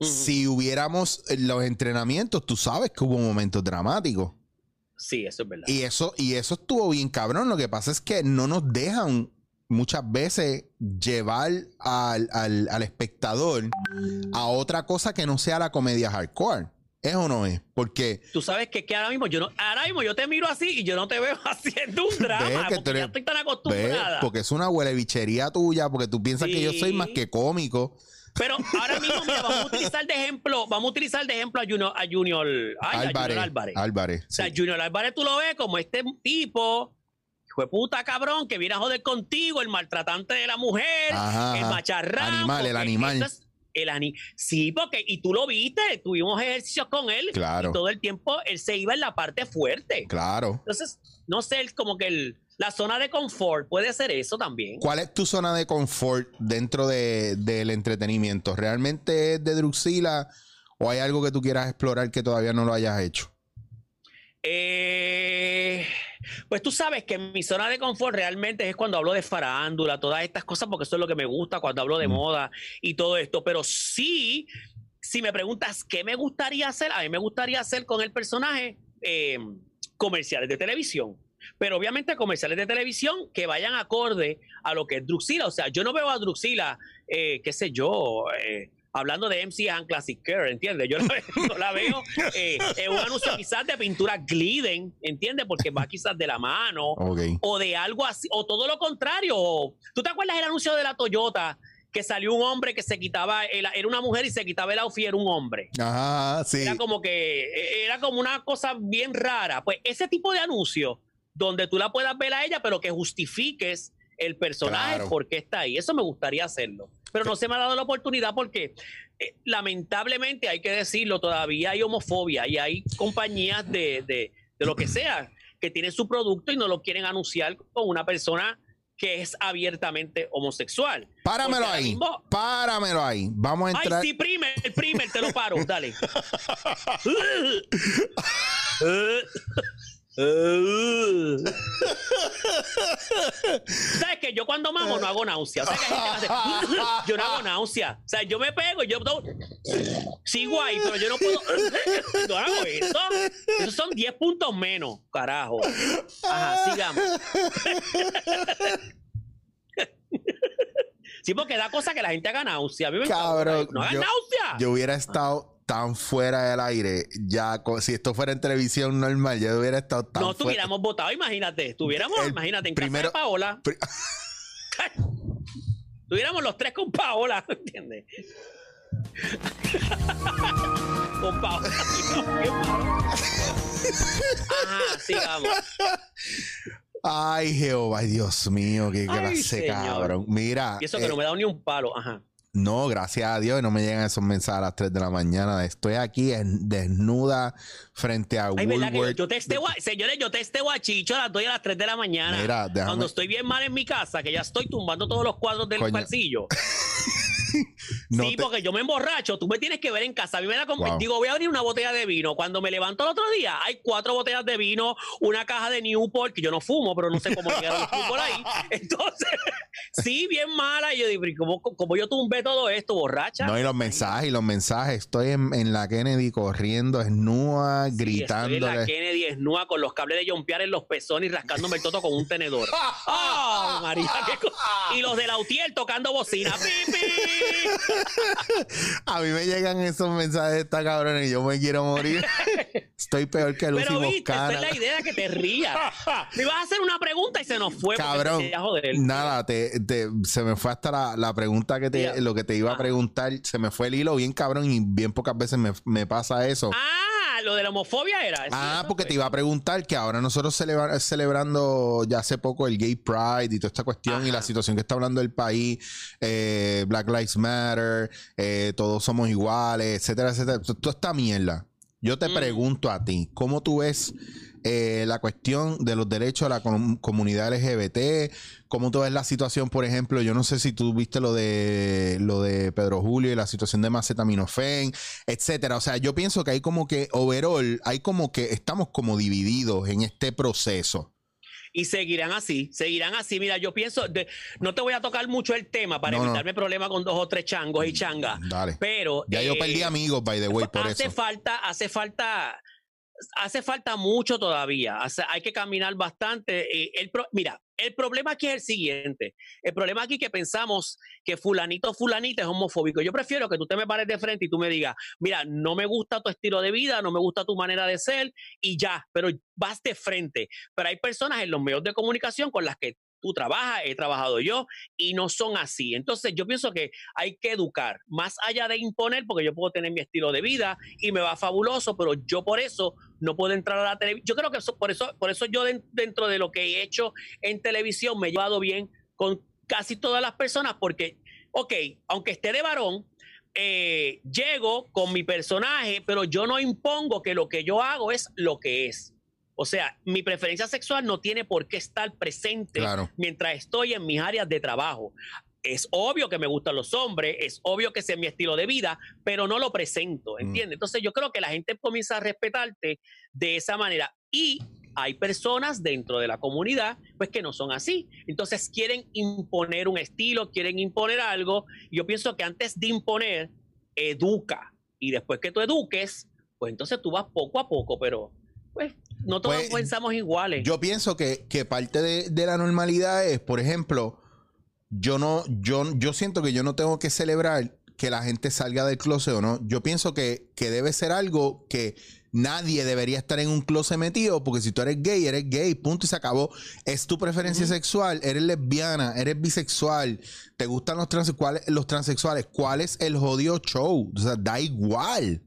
si hubiéramos eh, los entrenamientos, tú sabes que hubo momentos dramáticos. Sí, eso es verdad. Y eso, y eso estuvo bien cabrón. Lo que pasa es que no nos dejan muchas veces llevar al, al- al espectador a otra cosa que no sea la comedia hardcore. ¿Es o no es? Porque Tú sabes que, que ahora mismo yo no, ahora mismo yo te miro así y yo no te veo haciendo un drama porque tú eres- ya estoy tan acostumbrada. porque es una huele bichería tuya, porque tú piensas que yo soy más que cómico. Pero ahora mismo mira, vamos a utilizar de ejemplo, vamos a utilizar de ejemplo a Junior, a Junior, ay, a Álvarez. Junior Álvarez. Álvarez. O sea. Junior Álvarez tú lo ves como este tipo, hijo de puta cabrón, que viene a joder contigo, el maltratante de la mujer, Ajá, el macharrán. Animal, el animal. es el ani sí, porque, y tú lo viste, tuvimos ejercicios con él, Claro. y todo el tiempo él se iba en la parte fuerte. Claro. Entonces, no sé, como que el- la zona de confort puede ser eso también. ¿Cuál es tu zona de confort dentro de- del entretenimiento? ¿Realmente es de Druxila o hay algo que tú quieras explorar que todavía no lo hayas hecho? Eh, pues tú sabes que mi zona de confort realmente es cuando hablo de farándula, todas estas cosas, porque eso es lo que me gusta cuando hablo de Mm. moda y todo esto. Pero sí, si me preguntas qué me gustaría hacer, a mí me gustaría hacer con el personaje eh, comerciales de televisión. Pero obviamente comerciales de televisión que vayan acorde a lo que es Druxila. O sea, yo no veo a Druxila, eh, qué sé yo, eh, hablando de MC and Classic Care, ¿entiendes? Yo la la veo eh, en un anuncio quizás de pintura Gliden, ¿entiendes? Porque va quizás de la mano o de algo así, o todo lo contrario. ¿Tú te acuerdas el anuncio de la Toyota que salió un hombre que se quitaba, era una mujer y se quitaba el outfit era un hombre? Ajá, sí. Era como que, eh, era como una cosa bien rara. Pues ese tipo de anuncio, donde tú la puedas ver a ella, pero que justifiques el personaje Claro. por qué está ahí. Eso me gustaría hacerlo. Pero no se me ha dado la oportunidad porque eh, lamentablemente hay que decirlo, todavía hay homofobia y hay compañías de, de- de lo que sea que tienen su producto y no lo quieren anunciar con una persona que es abiertamente homosexual. Páramelo ahí. mismo- Páramelo ahí. Vamos a Ay, entrar. sí, primer, el primer, te lo paro, dale. ¿Sabes que Yo cuando mamo no hago náusea. O sea, que hay gente que hace, yo no hago náusea. O sea, yo me pego y yo sigo ahí, pero yo no puedo. No hago eso. Esos son 10 puntos menos, carajo. Ajá, sigamos. Sí, porque da cosa que la gente haga náusea. A mí me Cabrón, no hagan yo- náusea. Yo hubiera estado tan fuera del aire. Ya, si esto fuera en televisión normal, yo hubiera estado tan no tuviéramos votado, imagínate. Tuviéramos, El imagínate, en primero- casa de Paola. Pri- tuviéramos los tres con Paola, ¿entiendes? con Paola. digamos, qué malo. Ajá, sigamos. Ay, Jehová, Dios mío, qué clase, cabrón. Mira, Y eso que eh, no me da ni un palo. Ajá. No, gracias a Dios, no me llegan esos mensajes a las 3 de la mañana. Estoy aquí en- desnuda frente a Ay, ¿verdad que yo, Woolworth. yo testeo a- señores, yo testeo a Chicho a las 2 y a las 3 de la mañana. Mira, déjame- Cuando estoy bien mal en mi casa, que ya estoy tumbando todos los cuadros del Coño. bolsillo. No sí, te- porque yo me emborracho, tú me tienes que ver en casa. A mí me da Wow. digo, voy a abrir una botella de vino. Cuando me levanto el otro día, hay cuatro botellas de vino, una caja de Newport, que yo no fumo, pero no sé cómo llegaron los Newport ahí. Entonces, sí, bien mala. Y yo digo, ¿y ¿cómo, cómo yo tumbé todo esto, borracha? No, y los mensajes, y los mensajes. Estoy en, en la Kennedy corriendo, desnuda, Sí, Estoy en la. Kennedy desnuda con los cables de jumpear en los pezones y rascándome el toto con un tenedor. ¡Ah, María! qué y los de Lautier tocando bocina. ¡Pi, pi! A mí me llegan esos mensajes de esta cabrona y yo me quiero morir. Estoy peor que Lucy Pero viste, esa es la idea que te rías. Me ibas a hacer una pregunta y se nos fue. Cabrón, joder. nada, te, te- se me fue hasta la, la pregunta que te, lo que te iba a Ah. preguntar, se me fue el hilo bien cabrón y bien pocas veces me, me pasa eso. Ah, lo de la homofobia era. Ah, porque fue. te iba a preguntar que ahora nosotros celebra- celebrando ya hace poco el Gay Pride y toda esta cuestión y la situación que está hablando el país, eh, Black Lives Matter, eh, todos somos iguales, etcétera, etcétera. Toda esta mierda. Yo te Mm. pregunto a ti, ¿cómo tú ves eh, la cuestión de los derechos de la com- comunidad LGBT? ¿Cómo tú ves la situación, por ejemplo? Yo no sé si tú viste lo de lo de Pedro Julio y la situación de macetaminofen, etcétera. O sea, yo pienso que hay como que overall, hay como que estamos como divididos en este proceso. Y seguirán así, seguirán así. Mira, yo pienso, de- no te voy a tocar mucho el tema para No, no. evitarme problemas con dos o tres changos y changas. Dale. Pero. Ya yo eh, perdí amigos, by the way, por hace eso. falta, hace falta, hace falta mucho todavía. Hace- hay que caminar bastante. Eh, mira, el problema aquí es el siguiente. El problema aquí es que pensamos que fulanito, fulanita es homofóbico. Yo prefiero que tú te me pares de frente y tú me digas, mira, no me gusta tu estilo de vida, no me gusta tu manera de ser y ya, pero vas de frente. Pero hay personas en los medios de comunicación con las que tú trabajas, he trabajado yo, y no son así. Entonces yo pienso que hay que educar, más allá de imponer, porque yo puedo tener mi estilo de vida y me va fabuloso, pero yo por eso no puedo entrar a la televisión. Yo creo que eso- por eso, por eso yo den- dentro de lo que he hecho en televisión me he llevado bien con casi todas las personas, porque, ok, aunque esté de varón, eh, llego con mi personaje, pero yo no impongo que lo que yo hago es lo que es. O sea, mi preferencia sexual no tiene por qué estar presente Claro. mientras estoy en mis áreas de trabajo. Es obvio que me gustan los hombres, es obvio que ese es mi estilo de vida, pero no lo presento, Mm. ¿entiendes? Entonces yo creo que la gente comienza a respetarte de esa manera y hay personas dentro de la comunidad pues que no son así. Entonces quieren imponer un estilo, quieren imponer algo. Yo pienso que antes de imponer, educa y después que tú eduques, pues entonces tú vas poco a poco, pero pues no todos Pues, pensamos iguales. Yo pienso que, que parte de, de la normalidad es, por ejemplo, yo no, yo, yo siento que yo no tengo que celebrar que la gente salga del closet o no. Yo pienso que, que debe ser algo que nadie debería estar en un closet metido, porque si tú eres gay, eres gay, punto y se acabó. Es tu preferencia sexual, eres lesbiana, eres bisexual, te gustan los, trans, cuál- los transexuales. ¿Cuál es el jodido show? O sea, da igual.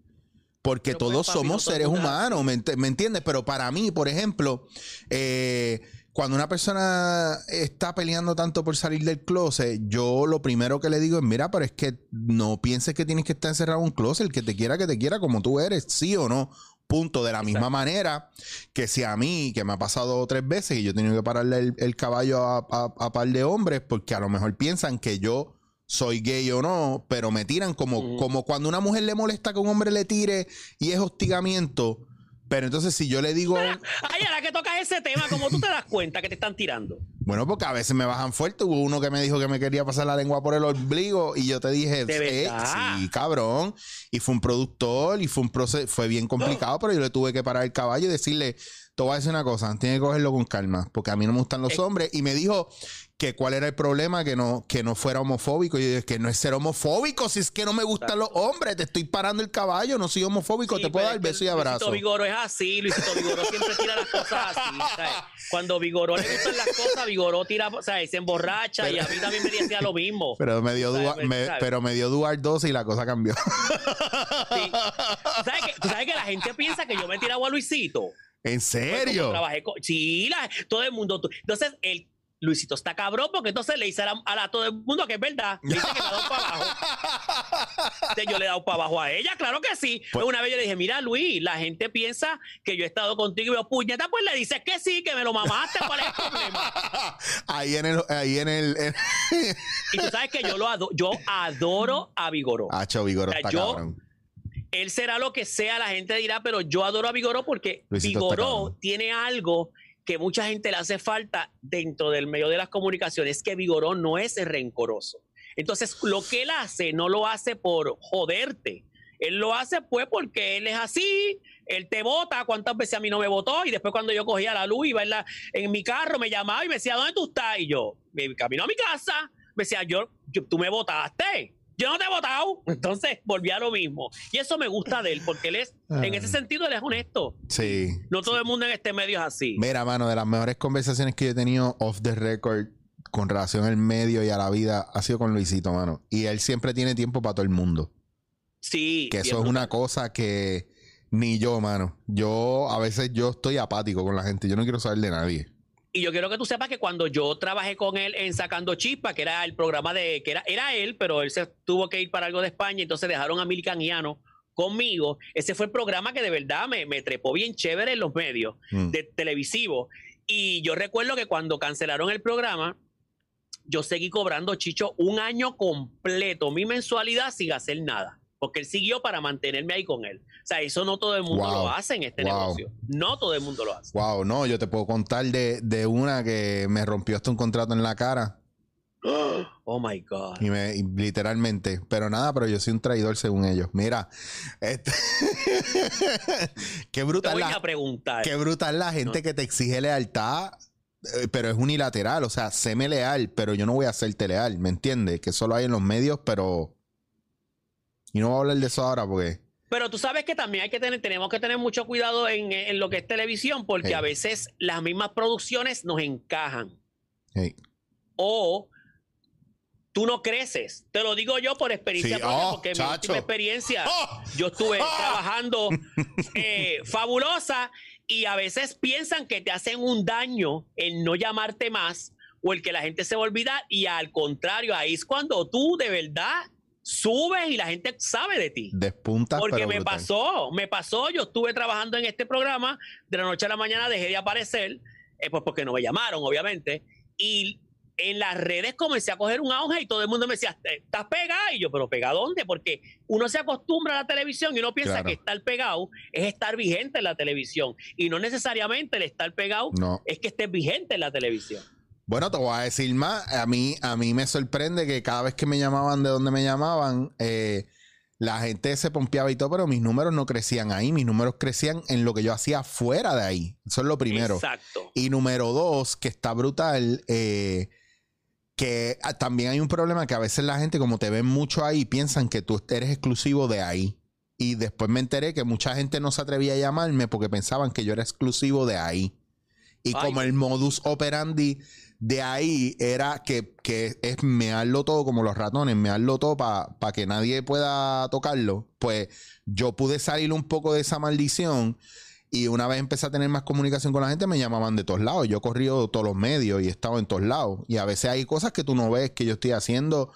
Porque Pero pues, todos somos seres humanos, ¿me, ent- me entiendes? Pero para mí, por ejemplo, eh, cuando una persona está peleando tanto por salir del closet, yo lo primero que le digo es, mira, pero es que no pienses que tienes que estar encerrado en un closet, el que te quiera, que te quiera como tú eres, sí o no. Punto. De la misma manera que si a mí, que me ha pasado tres veces y yo he tenido que pararle el, el caballo a, a, a par de hombres, porque a lo mejor piensan que yo soy gay o no, pero me tiran como, Ujú. como cuando una mujer le molesta que un hombre le tire y es hostigamiento. Pero entonces si yo le digo, Ay, ahora que tocas ese tema, ¿cómo tú te das cuenta que te están tirando? bueno, porque a veces me bajan fuerte. Hubo uno que me dijo que me quería pasar la lengua por el ombligo y yo te dije, ¿De "Eh, sí, cabrón. Y fue un productor y fue un proceso, fue bien complicado, pero yo le tuve que parar el caballo y decirle, te voy a decir una cosa, tienes que cogerlo con calma, porque a mí no me gustan los Eh. hombres. Y me dijo que cuál era el problema, que no, que no fuera homofóbico. Y yo dije, que no es ser homofóbico, si es que no me gustan los hombres, te estoy parando el caballo, no soy homofóbico, Sí, te puedo pero dar beso y abrazo. Luisito Vigoro es así, Luisito Vigoro siempre tira las cosas así. ¿sabes? Cuando Vigoro le gustan las cosas, Vigoro tira, o sea, se emborracha y a mí también me decía lo mismo. Pero me dio, ¿Sabes? Dua- me- ¿Sabes? pero me dio Duar 12 y la cosa cambió. Sí. ¿Tú sabes, que, tú sabes que la gente piensa que yo me he tirado a Luisito. ¿En Pues, serio? trabajé con- sí, la- todo el mundo. Entonces, el Luisito está cabrón porque entonces le dice a, la- a la- todo el mundo que es verdad. Le dice que le ha dado para abajo. Entonces, yo le he dado para abajo a ella, claro que sí. Pues- una vez yo le dije, mira, Luis, la gente piensa que yo he estado contigo y yo, puñeta, pues le dices que sí, que me lo mamaste, ¿cuál es el problema? ahí en el, ahí en el, en- Y tú sabes que yo lo adoro, yo adoro a Vigoró. O sea, está yo- cabrón. él será lo que sea, la gente dirá, pero yo adoro a Vigoró porque Luisito Vigoró tiene algo que mucha gente le hace falta dentro del medio de las comunicaciones, que Vigoró no es rencoroso. Entonces, lo que él hace, no lo hace por joderte. Él lo hace pues porque él es así, él te vota, cuántas veces a mí no me votó y después cuando yo cogía la luz iba en, la- en mi carro, me llamaba y me decía, ¿dónde tú estás? Y yo, me camino a mi casa, me decía, yo, yo- tú me votaste, yo no te he votado. Entonces volví a lo mismo. Y eso me gusta de él, porque él es, en ese sentido, él es honesto. Sí. No todo el mundo en este medio es así. Mira, mano, de las mejores conversaciones que yo he tenido off the record con relación al medio y a la vida ha sido con Luisito, mano. Y él siempre tiene tiempo para todo el mundo. Sí. Que eso es una cosa que ni yo, mano. Yo, a veces yo estoy apático con la gente. Yo no quiero saber de nadie. Y yo quiero que tú sepas que cuando yo trabajé con él en Sacando Chispa, que era el programa de, que era, era él, pero él se tuvo que ir para algo de España, entonces dejaron a Milkan Giano conmigo. Ese fue el programa que de verdad me, me trepó bien chévere en los medios Mm. de televisivo. Y yo recuerdo que cuando cancelaron el programa, yo seguí cobrando Chicho un año completo, mi mensualidad sin hacer nada. Porque él siguió para mantenerme ahí con él. O sea, eso no todo el mundo Wow. lo hace en este Wow. negocio. No todo el mundo lo hace. Wow, no, yo te puedo contar de, de una que me rompió hasta un contrato en la cara. Oh my God. Y me, y literalmente. Pero nada, pero yo soy un traidor según ellos. Mira, este- qué Te brutal voy la, a preguntar. qué brutal la gente No. que te exige lealtad, eh, pero es unilateral. O sea, séme leal, pero yo no voy a hacerte leal, ¿me entiendes? Que solo hay en los medios, pero. Y no voy a hablar de eso ahora porque. Pero tú sabes que también hay que tener, tenemos que tener mucho cuidado en, en lo que es televisión, porque a veces las mismas producciones nos encajan. hey, O tú no creces. Te lo digo yo por experiencia Sí. propia, Oh, porque mi chacho. última experiencia, ¡Oh! yo estuve ¡Ah! trabajando eh, fabulosa y a veces piensan que te hacen un daño el no llamarte más o el que la gente se va a olvidar y al contrario, ahí es cuando tú de verdad subes y la gente sabe de ti. despuntas, Porque me brutal. pasó, me pasó, yo estuve trabajando en este programa, de la noche a la mañana dejé de aparecer, eh, pues porque no me llamaron, obviamente, y en las redes comencé a coger un auge y todo el mundo me decía, ¿estás pegado? Y yo, ¿pero pegado dónde? Porque uno se acostumbra a la televisión y uno piensa Claro. que estar pegado es estar vigente en la televisión. Y no necesariamente el estar pegado No. es que estés vigente en la televisión. Bueno, te voy a decir más. A mí, a mí me sorprende que cada vez que me llamaban de donde me llamaban, eh, la gente se pompeaba y todo, pero mis números no crecían ahí. Mis números crecían en lo que yo hacía fuera de ahí. Eso es lo primero. Exacto. Y número dos, que está brutal, eh, que también hay un problema que a veces la gente, como te ven mucho ahí, piensan que tú eres exclusivo de ahí. Y después me enteré que mucha gente no se atrevía a llamarme porque pensaban que yo era exclusivo de ahí. Y Ay. como el modus operandi de ahí era que, que es mearlo todo como los ratones, mearlo todo para que nadie pueda tocarlo, pues yo pude salir un poco de esa maldición y una vez empecé a tener más comunicación con la gente, me llamaban de todos lados. Yo corrido todos los medios y he estado en todos lados. Y a veces hay cosas que tú no ves que yo estoy haciendo,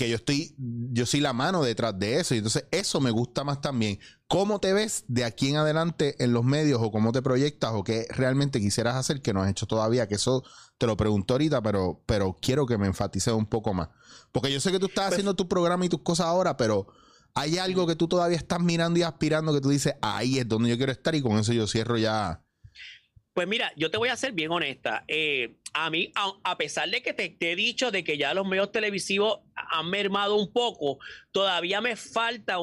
que yo estoy, yo soy la mano detrás de eso. Y entonces eso me gusta más también. ¿Cómo te ves de aquí en adelante en los medios o cómo te proyectas o qué realmente quisieras hacer que no has hecho todavía? Que eso te lo pregunto ahorita, pero, pero quiero que me enfatices un poco más. Porque yo sé que tú estás Pues- haciendo tu programa y tus cosas ahora, pero hay algo que tú todavía estás mirando y aspirando que tú dices, ahí es donde yo quiero estar y con eso yo cierro ya. Pues mira, yo te voy a ser bien honesta. Eh, a mí, a, a pesar de que te, te he dicho de que ya los medios televisivos han mermado un poco, todavía me falta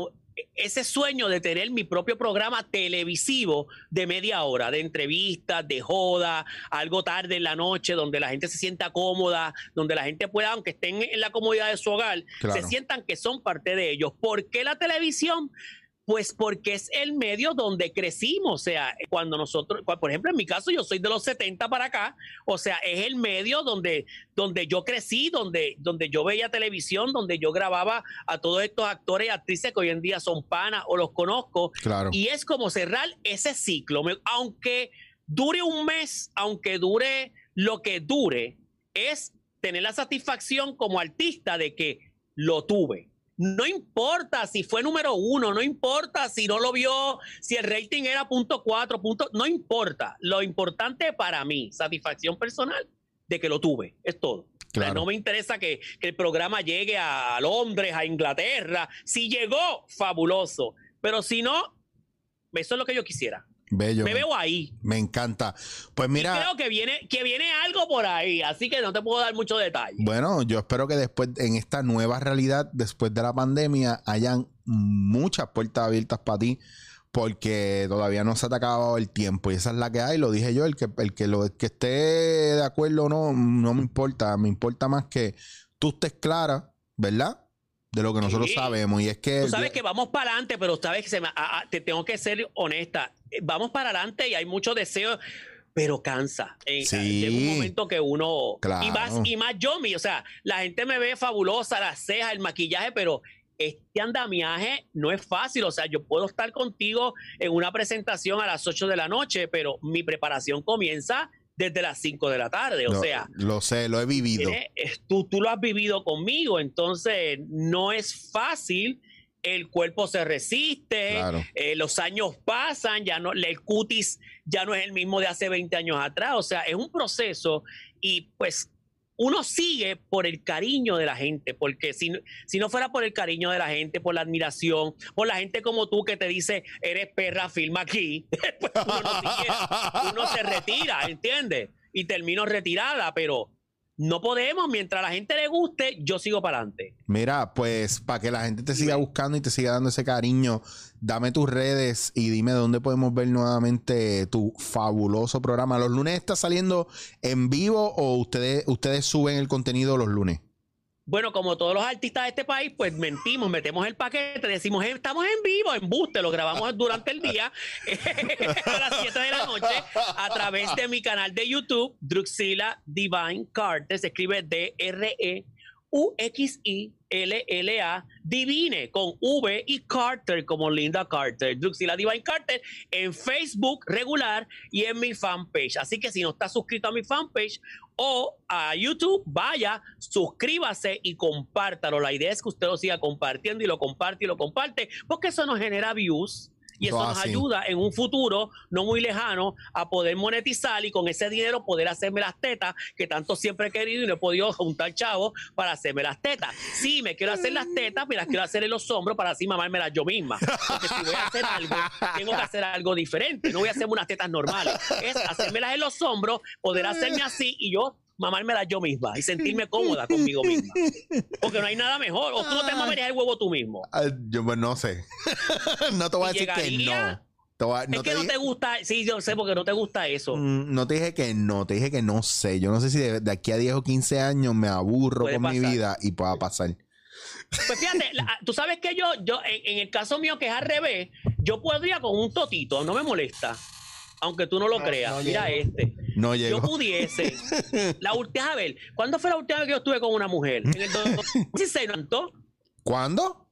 ese sueño de tener mi propio programa televisivo de media hora, de entrevistas, de joda, algo tarde en la noche, donde la gente se sienta cómoda, donde la gente pueda, aunque estén en la comodidad de su hogar, Claro. se sientan que son parte de ellos. ¿Por qué la televisión? Pues porque es el medio donde crecimos, o sea, cuando nosotros, por ejemplo, en mi caso yo soy de los 70 para acá, o sea, es el medio donde, donde yo crecí, donde, donde yo veía televisión, donde yo grababa a todos estos actores y actrices que hoy en día son panas o los conozco, Claro. y es como cerrar ese ciclo, aunque dure un mes, aunque dure lo que dure, es tener la satisfacción como artista de que lo tuve. No importa si fue número uno, no importa si no lo vio, si el rating era punto cuatro, punto, no importa. Lo importante para mí, satisfacción personal de que lo tuve, es todo. Claro. No me interesa que, que el programa llegue a Londres, a Inglaterra. Si llegó, fabuloso. Pero si no, eso es lo que yo quisiera. Bello. Me veo ahí. Me encanta. Pues Y mira, creo que viene, que viene algo por ahí, así que no te puedo dar mucho detalle. bueno, yo espero que después, en esta nueva realidad, después de la pandemia, hayan muchas puertas abiertas para ti. Porque todavía no se ha acabado el tiempo y esa es la que hay. Lo dije yo, el que, el que, lo, el que esté de acuerdo o no, no me importa. Me importa más que tú estés clara, ¿verdad? De lo que nosotros Sí. sabemos. Y es que. Tú sabes que vamos para adelante, pero sabes que se me- ah, ah, te tengo que ser honesta. Eh, Vamos para adelante y hay mucho deseo, pero cansa. Eh, Sí. Llega un momento que uno. Claro. Y, más, y más yo, mi, o sea, la gente me ve fabulosa, las cejas, el maquillaje, pero este andamiaje no es fácil. O sea, yo puedo estar contigo en una presentación a las 8 de la noche, pero mi preparación comienza desde las 5 de la tarde. O sea, lo sé, lo he vivido. tú, tú lo has vivido conmigo, entonces no es fácil. El cuerpo se resiste, Claro. eh, los años pasan, ya no, el cutis ya no es el mismo de hace 20 años atrás. O sea, es un proceso y pues uno sigue por el cariño de la gente, porque si, no- si no fuera por el cariño de la gente, por la admiración, por la gente como tú que te dice, eres perra, filma aquí, pues uno, no sigue, uno se retira, ¿entiendes? Y termino retirada, pero no podemos, mientras a la gente le guste, yo sigo para adelante. Mira, pues para que la gente te siga buscando y te siga dando ese cariño, dame tus redes y dime dónde podemos ver nuevamente tu fabuloso programa. ¿Los lunes está saliendo en vivo o ustedes, ustedes suben el contenido los lunes? Bueno, como todos los artistas de este país, pues mentimos, metemos el paquete, decimos, "Eh, estamos en vivo, en buste, lo grabamos durante el día a las 7 de la noche a través de mi canal de YouTube, Druxila Divine Carter, se escribe D-R-E. U-X-I-L-L-A, Divine con V y Carter como Linda Carter, Druxila Divine Carter en Facebook regular y en mi fanpage. Así que si no está suscrito a mi fanpage o a YouTube, vaya, suscríbase y compártalo. La idea es que usted lo siga compartiendo y lo comparte y lo comparte, porque eso nos genera views. Y eso nos así. ayuda en un futuro no muy lejano a poder monetizar y con ese dinero poder hacerme las tetas que tanto siempre he querido y no he podido juntar chavos para hacerme las tetas. Sí, me quiero hacer las tetas, me las quiero hacer en los hombros para así mamármelas yo misma. Porque si voy a hacer algo, tengo que hacer algo diferente. No voy a hacerme unas tetas normales. Es hacérmelas en los hombros, poder hacerme así y yo mamármelas yo misma y sentirme cómoda conmigo misma. Porque no hay nada mejor. O tú no te mamarías el huevo tú mismo. Ah, yo pues no sé. no te voy a ¿Y decir que no. Te voy a- no es te que no dije- te gusta, sí, yo sé porque no te gusta eso. Mm, No te dije que no, te dije que no sé. Yo no sé si de, de aquí a 10 o 15 años me aburro Puede con mi vida y pueda pasar. Pues fíjate, la- tú sabes que yo, yo en, en el caso mío que es al revés, yo podría con un totito, no me molesta. Aunque tú no lo No, creas. no Mira llego. este. No Yo llego. pudiese. La última, a ver, ¿cuándo fue la última vez que yo estuve con una mujer? En el 2016, ¿no? ¿Cuándo?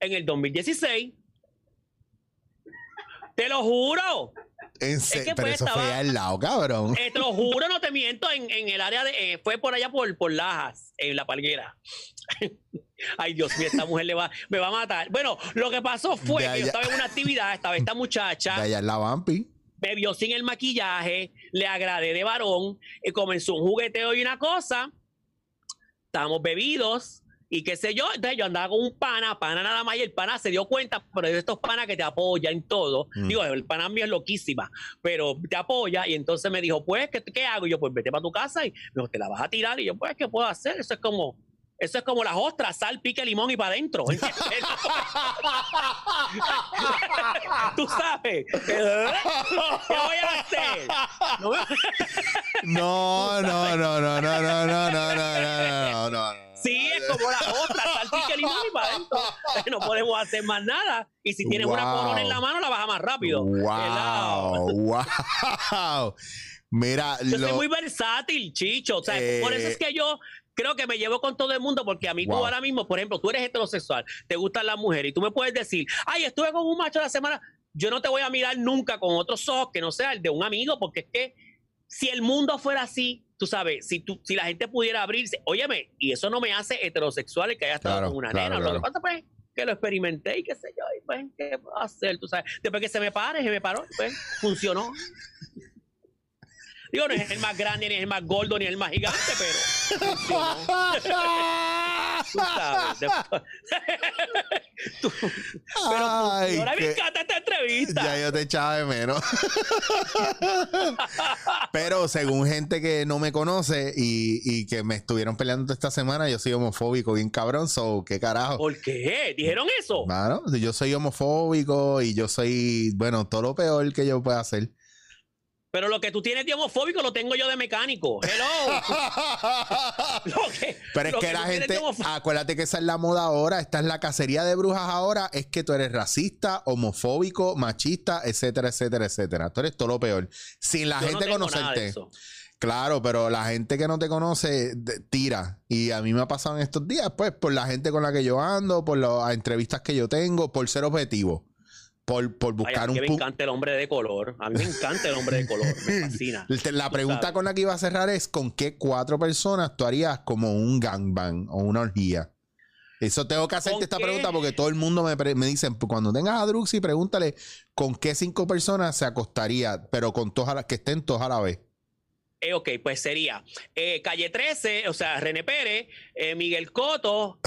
En el 2016. Te lo juro. En se- que pero pues eso fue estaba- al lado, cabrón. Eh, te lo juro, no te miento, en, en el área de. eh, fue por allá por, por Lajas, en la palguera. Ay, Dios mío, esta mujer le va, me va a matar. Bueno, lo que pasó fue De que yo estaba en una actividad, estaba esta muchacha, De allá en la Vampi. Vio sin el maquillaje, le agradé de varón, y comenzó un jugueteo y una cosa. Estábamos bebidos. Y qué sé yo, entonces yo andaba con un pana, pana nada más, y el pana se dio cuenta, pero de estos panas que te apoyan en todo. Mm. Digo, el pana mío es loquísima, pero te apoya, y entonces me dijo, pues, ¿qué, qué hago? Y yo, pues, vete para tu casa, y me dijo, te la vas a tirar, y yo, pues, ¿qué puedo hacer? Eso es como, eso es como las ostras, sal, pique, limón y para adentro. Tú sabes. ¿Qué voy a hacer? No No, no, no, no, no, no, no, no, no, no, no, no. Sí, es como las otras, salpique limón y para adentro. No podemos hacer más nada. Y si tienes una corona en la mano, la baja más rápido. Wow, wow. Mira, Yo soy muy versátil, Chicho. O sea, Eh, por eso es que yo creo que me llevo con todo el mundo, porque a mí tú Wow. ahora mismo, por ejemplo, tú eres heterosexual, te gustan las mujeres, y tú me puedes decir, ay, estuve con un macho la semana. yo no te voy a mirar nunca con otros ojos que no sea el de un amigo, porque es que si el mundo fuera así, tú sabes, si, tú, si la gente pudiera abrirse, óyeme, y eso no me hace heterosexual el que haya estado Claro, con una claro, nena. Lo claro. que pasa pues que lo experimenté y qué sé yo, y pues, ¿qué puedo hacer? Tú sabes, después que se me pare, se me paró, pues, funcionó. Digo, no es el más grande, ni es el más gordo, ni el más gigante, pero funcionó. Tú sabes. después- Tú- pero Ay, ahora me qué- encanta esta entrevista. Ya yo te echaba de menos. Pero según gente que no me conoce y, y que me estuvieron peleando esta semana, yo soy homofóbico, bien cabrón. So, ¿qué carajo? ¿Por qué? ¿Dijeron eso? Mano, yo soy homofóbico y yo soy, bueno, todo lo peor que yo pueda hacer. Pero lo que tú tienes de homofóbico lo tengo yo de mecánico. Hello. Lo que- Pero es lo que la gente, acuérdate que esa es la moda ahora, esta es la cacería de brujas ahora, es que tú eres racista, homofóbico, machista, etcétera, etcétera, etcétera. Tú eres todo lo peor. Sin la Yo no gente de conocerte. Claro, pero la gente que no te conoce tira. Y a mí me ha pasado en estos días, pues, por la gente con la que yo ando, por las entrevistas que yo tengo, por ser objetivo. Por, por Ay, a buscar mí un me encanta el hombre de color. A mí me encanta el hombre de color. Me fascina. La pregunta sabes. con la que iba a cerrar es: ¿con qué cuatro personas tú harías como un gangbang o una orgía? Eso tengo que hacerte ¿Con esta qué? pregunta porque todo el mundo me, me dice: cuando tengas a Druxy, pregúntale con qué cinco personas se acostaría, pero con todas a la- que estén todas a la vez. Eh, ok, pues sería eh, Calle 13, o sea, René Pérez, eh, Miguel Coto,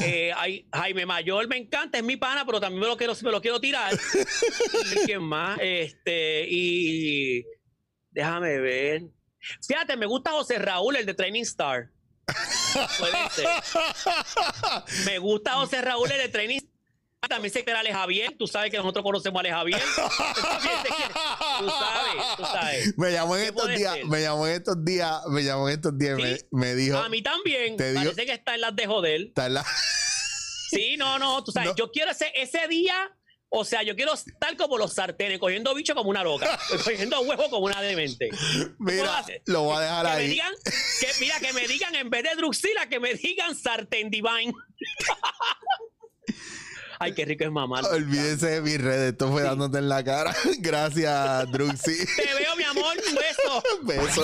eh, ay- Jaime Mayor me encanta, es mi pana, pero también me lo quiero, me lo quiero tirar. ¿Y quién más? Este, y déjame ver. Fíjate, me gusta José Raúl, el de Training Star. Puede ser. Me gusta José Raúl, el de Training Star. También sé que era Ale Javier. Tú sabes que nosotros conocemos a Ale Javier. Tú sabes, tú sabes. Me llamó en ¿Qué estos días, ser? me llamó en estos días, me llamó en estos días, Sí. me, me dijo, A mí también. Te digo- Parece que está en las de joder. está en la- Sí, no, no. Tú sabes, No. yo quiero ese, ese día. O sea, yo quiero estar como los sartenes, cogiendo bicho como una loca, cogiendo huevo como una demente. mira, lo voy a dejar Que me ahí. digan, que, mira, que me digan en vez de Druxila, que me digan sartén divine. Ay, qué rico es mamar. Olvídese de mis redes, esto fue dándote en la cara. Gracias, Druxy. Te veo, mi amor, un beso. Beso.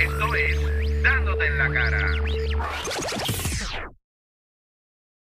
Esto es Dándote en la cara.